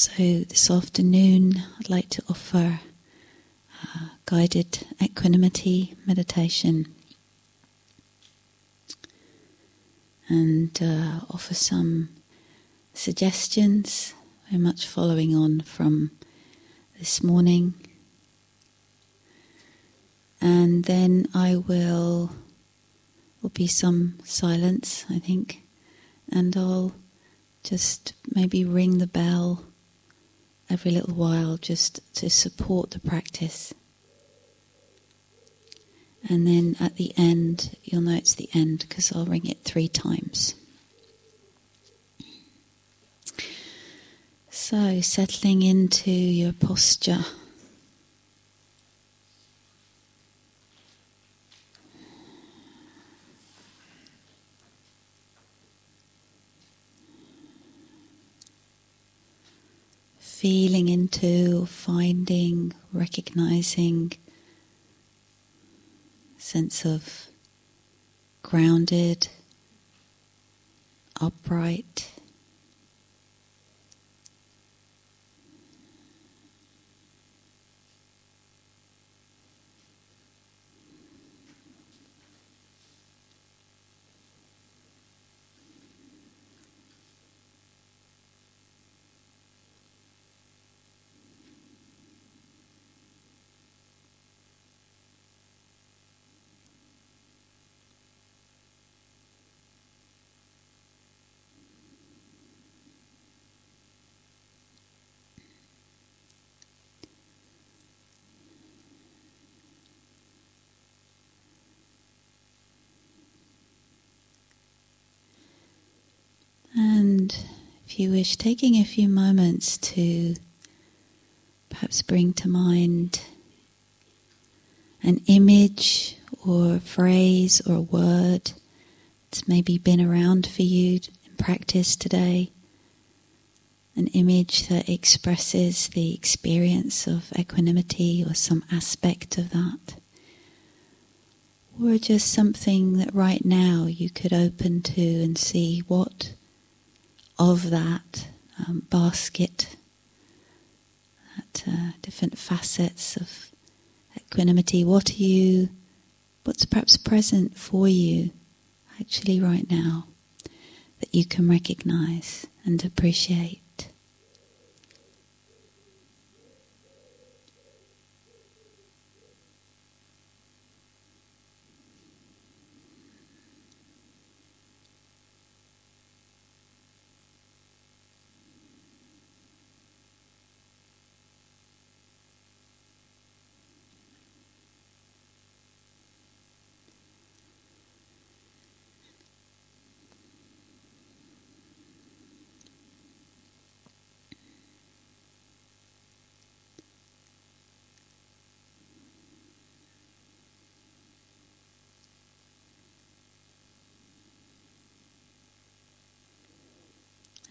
So, this afternoon, I'd like to offer a guided equanimity meditation. And uh, offer some suggestions, very much following on from this morning. And then I will, will be some silence, I think, and I'll just maybe ring the bell every little while just to support the practice. And then at the end, you'll know it's the end because I'll ring it three times. So, settling into your posture. Feeling into, finding, recognizing sense of grounded, upright. And if you wish, taking a few moments to perhaps bring to mind an image or a phrase or a word that's maybe been around for you in practice today. An image that expresses the experience of equanimity or some aspect of that. Or just something that right now you could open to and see what of that um, basket, that uh, different facets of equanimity. What are you, what's perhaps present for you actually right now that you can recognize and appreciate?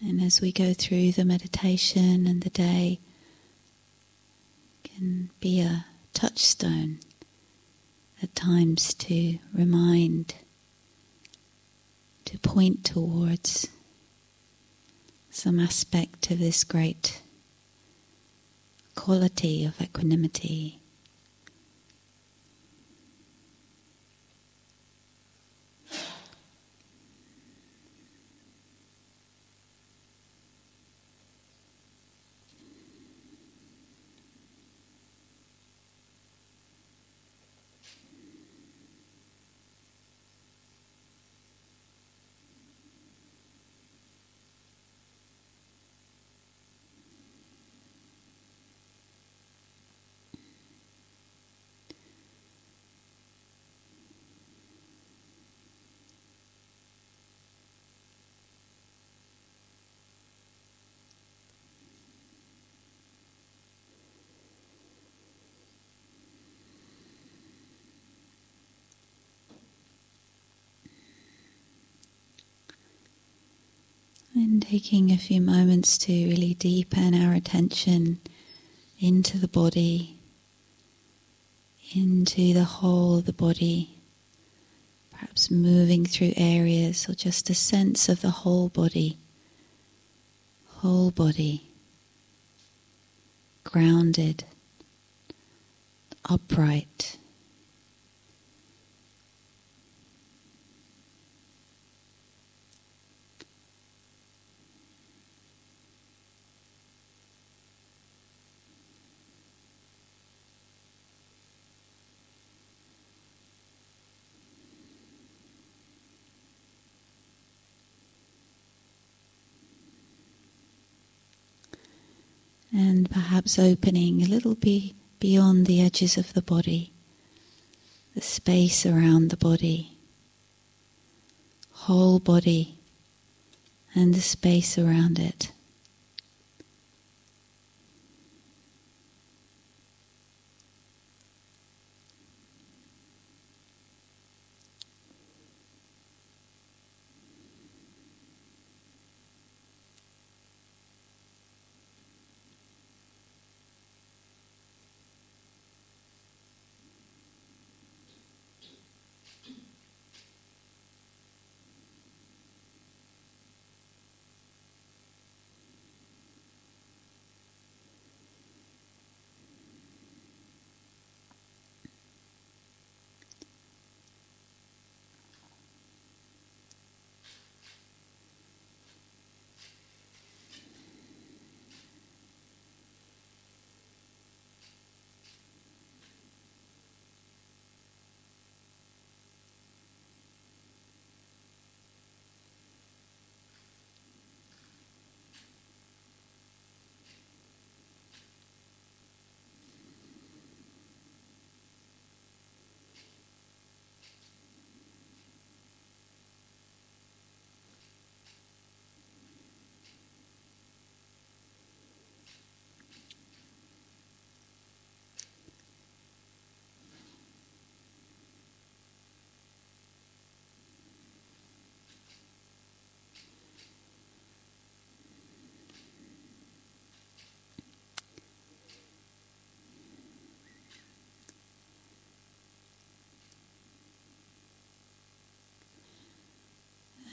And as we go through the meditation and the day, can be a touchstone at times to remind, to point towards some aspect of this great quality of equanimity. And taking a few moments to really deepen our attention into the body, into the whole of the body, perhaps moving through areas or just a sense of the whole body, whole body, grounded, upright. And perhaps opening a little bit beyond the edges of the body, the space around the body, whole body, and the space around it.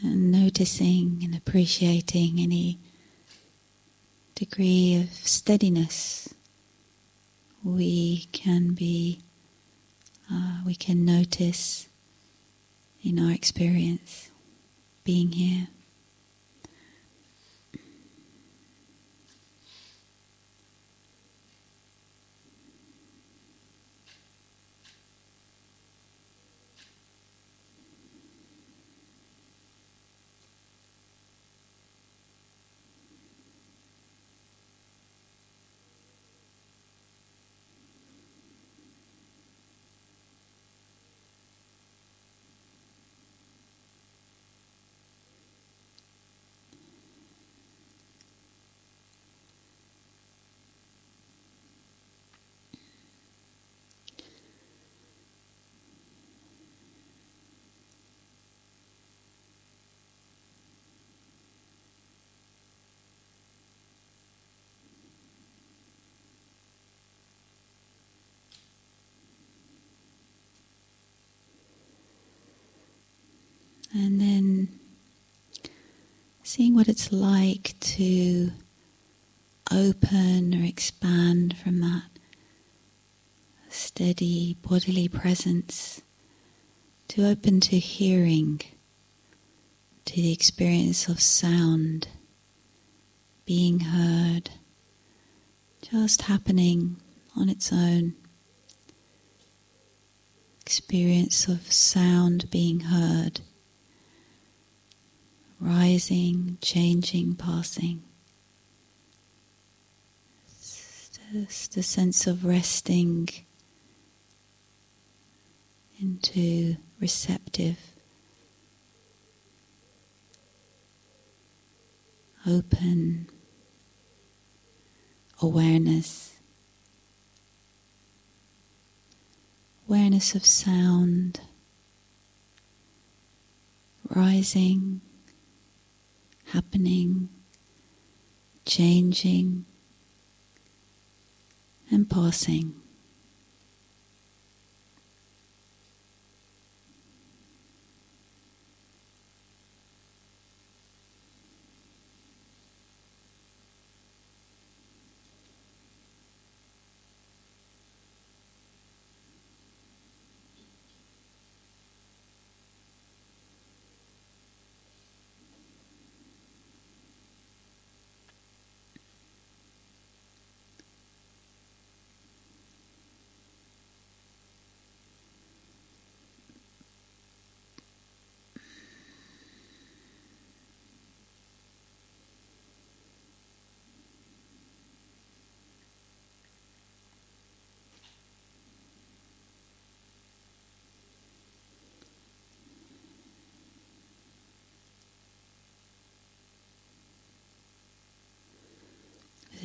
And noticing and appreciating any degree of steadiness we can be uh, we can notice in our experience being here And then seeing what it's like to open or expand from that steady bodily presence to open to hearing, to the experience of sound, being heard, just happening on its own. Experience of sound being heard rising, changing, passing. Just a sense of resting into receptive, open awareness. Awareness of sound rising happening, changing, and passing.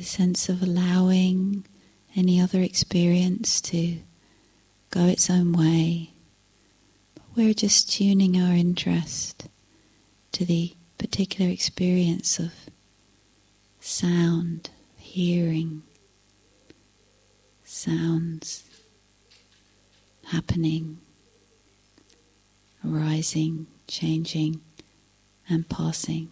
the sense of allowing any other experience to go its own way. We're just tuning our interest to the particular experience of sound, hearing, sounds happening, arising, changing, and passing.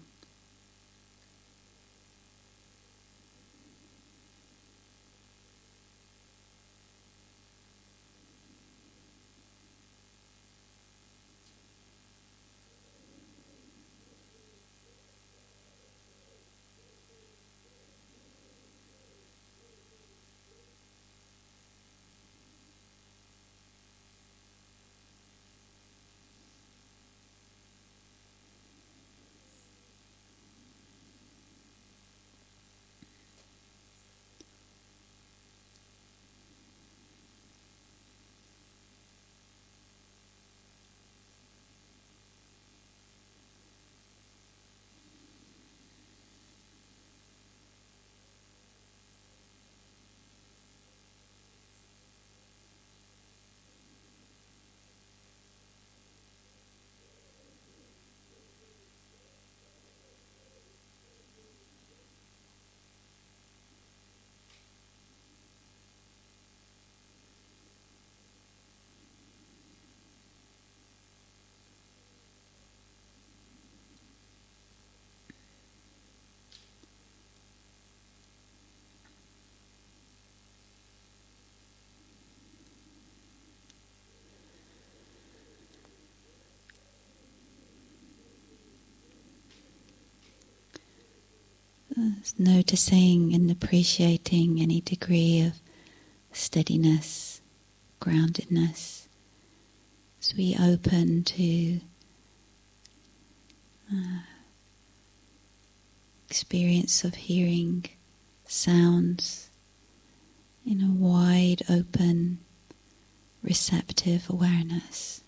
Noticing and appreciating any degree of steadiness, groundedness, as we open to uh, experience of hearing sounds in a wide open, receptive awareness.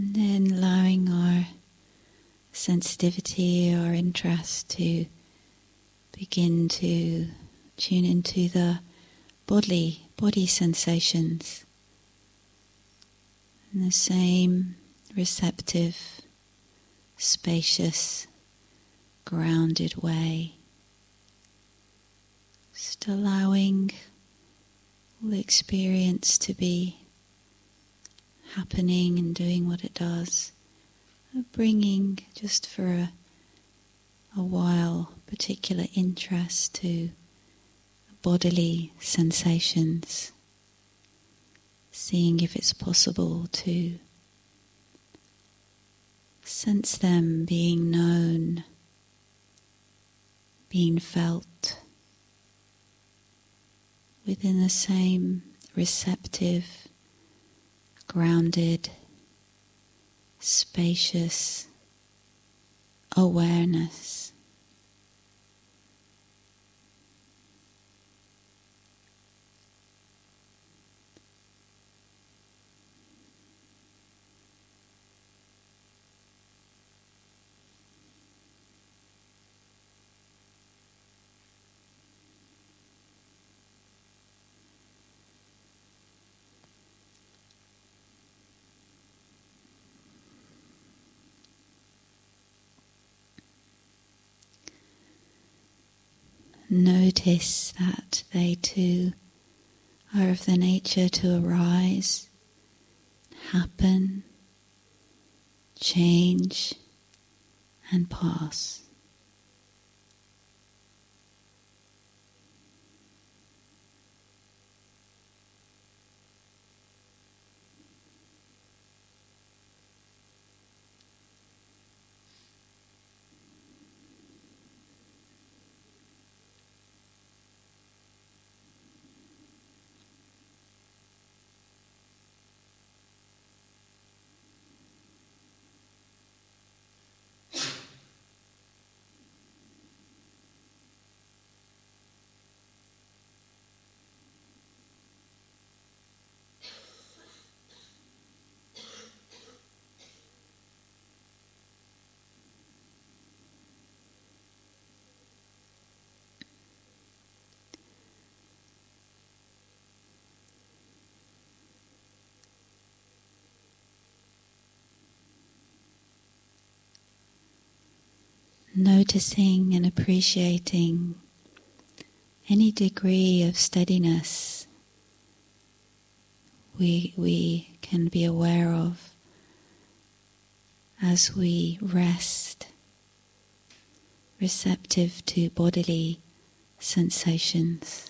And then allowing our sensitivity or interest to begin to tune into the bodily body sensations in the same receptive, spacious, grounded way. Just allowing all the experience to be happening and doing what it does, bringing just for a, a while particular interest to bodily sensations, seeing if it's possible to sense them being known, being felt within the same receptive grounded, spacious awareness. Notice that they too are of the nature to arise, happen, change, and pass. Noticing and appreciating any degree of steadiness we, we can be aware of as we rest, receptive to bodily sensations.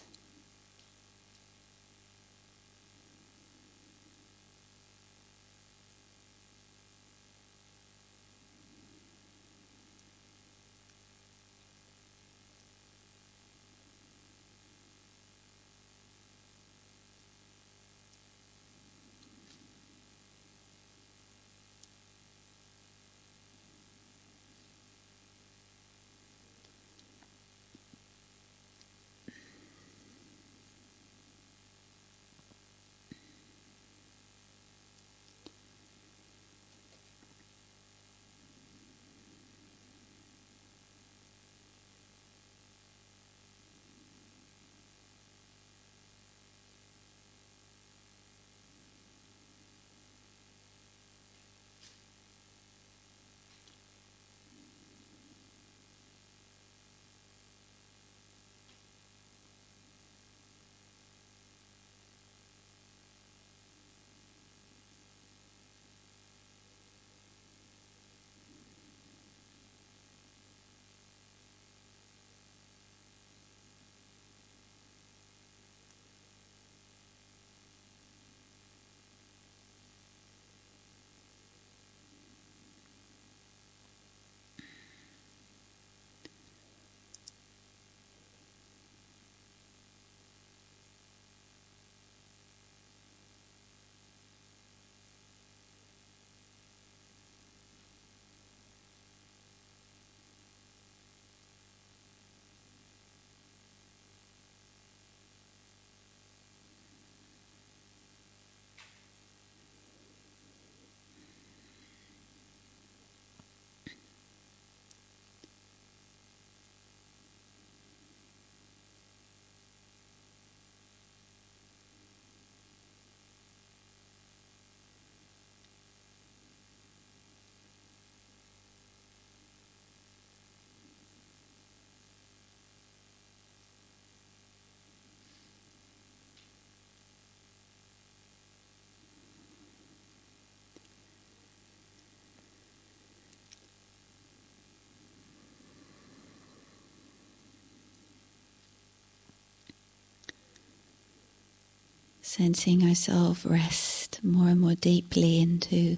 Sensing ourselves rest more and more deeply into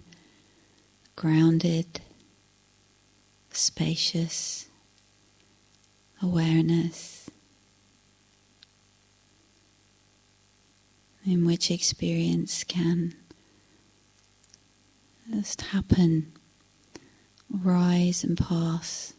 grounded, spacious awareness, in which experience can just happen, rise and pass.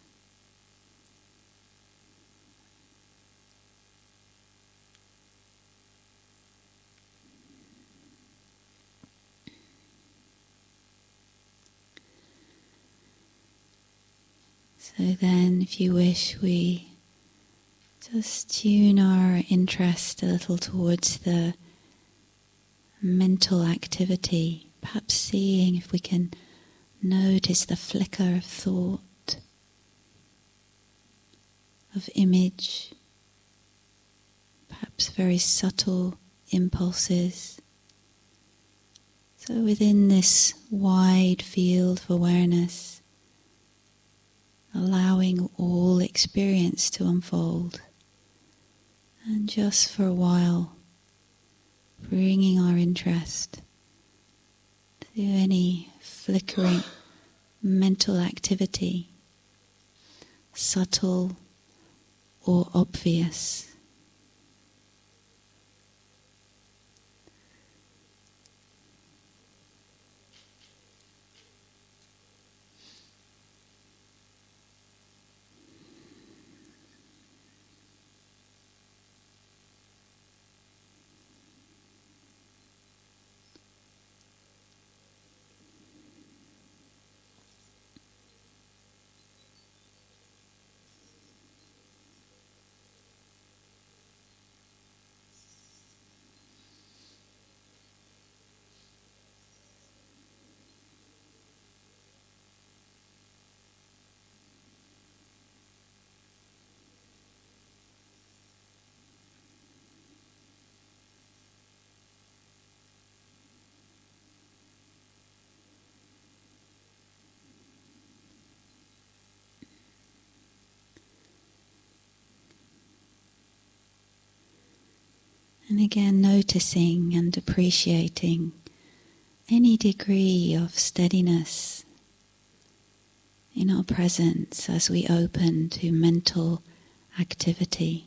So then, if you wish, we just tune our interest a little towards the mental activity, perhaps seeing if we can notice the flicker of thought, of image, perhaps very subtle impulses. So, within this wide field of awareness, allowing all experience to unfold. And just for a while, bringing our interest to any flickering mental activity, subtle or obvious. And again, noticing and appreciating any degree of steadiness in our presence as we open to mental activity.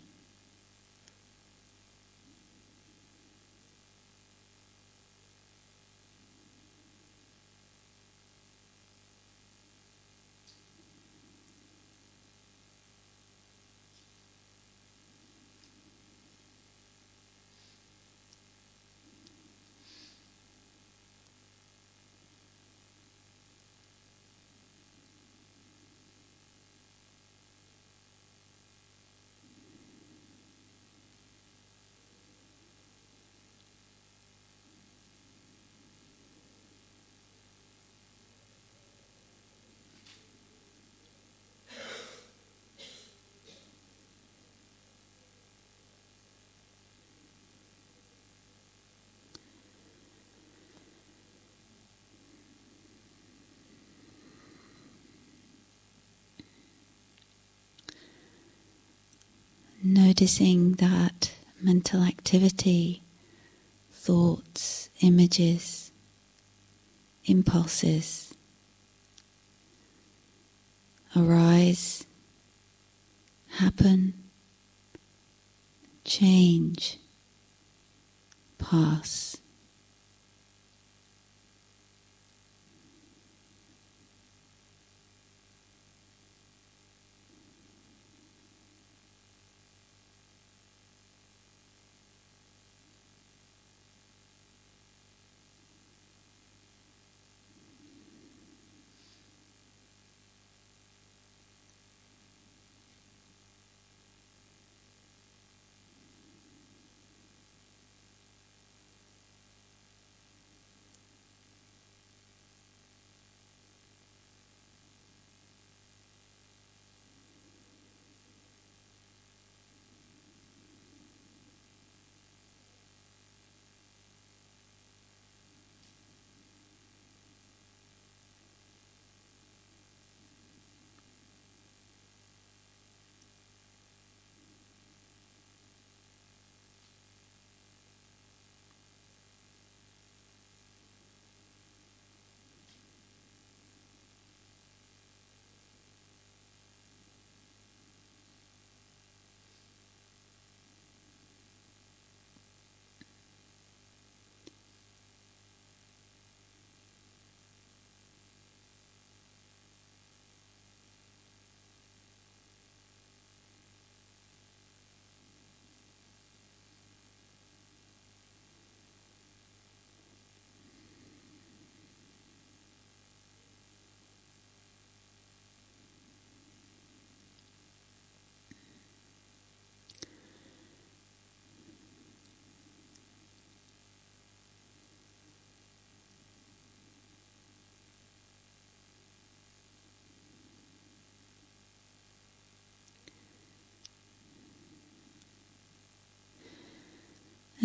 Noticing that mental activity, thoughts, images, impulses arise, happen, change, pass.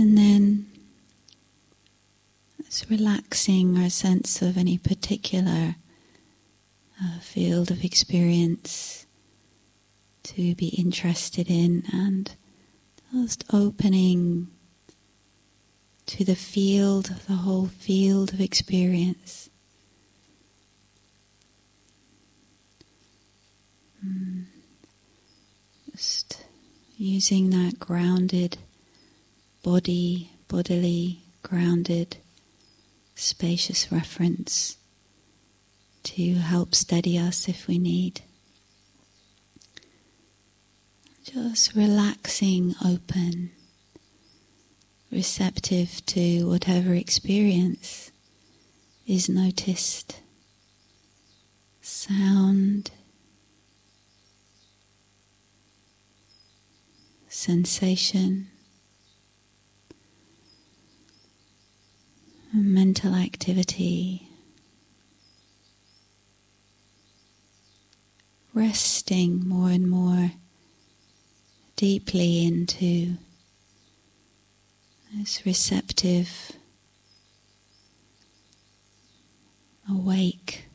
And then it's relaxing our sense of any particular uh, field of experience to be interested in and just opening to the field, the whole field of experience. Mm. Just using that grounded body, bodily, grounded, spacious reference to help steady us if we need. Just relaxing, open, receptive to whatever experience is noticed. Sound, sensation, mental activity. Resting more and more deeply into this receptive, awake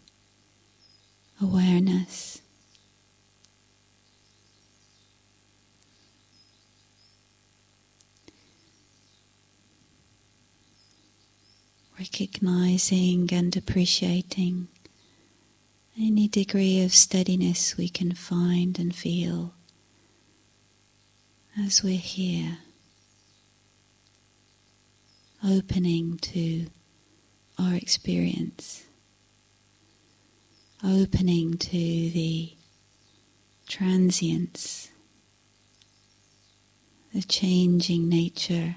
awareness. Recognizing and appreciating any degree of steadiness we can find and feel as we're here, opening to our experience, opening to the transience, the changing nature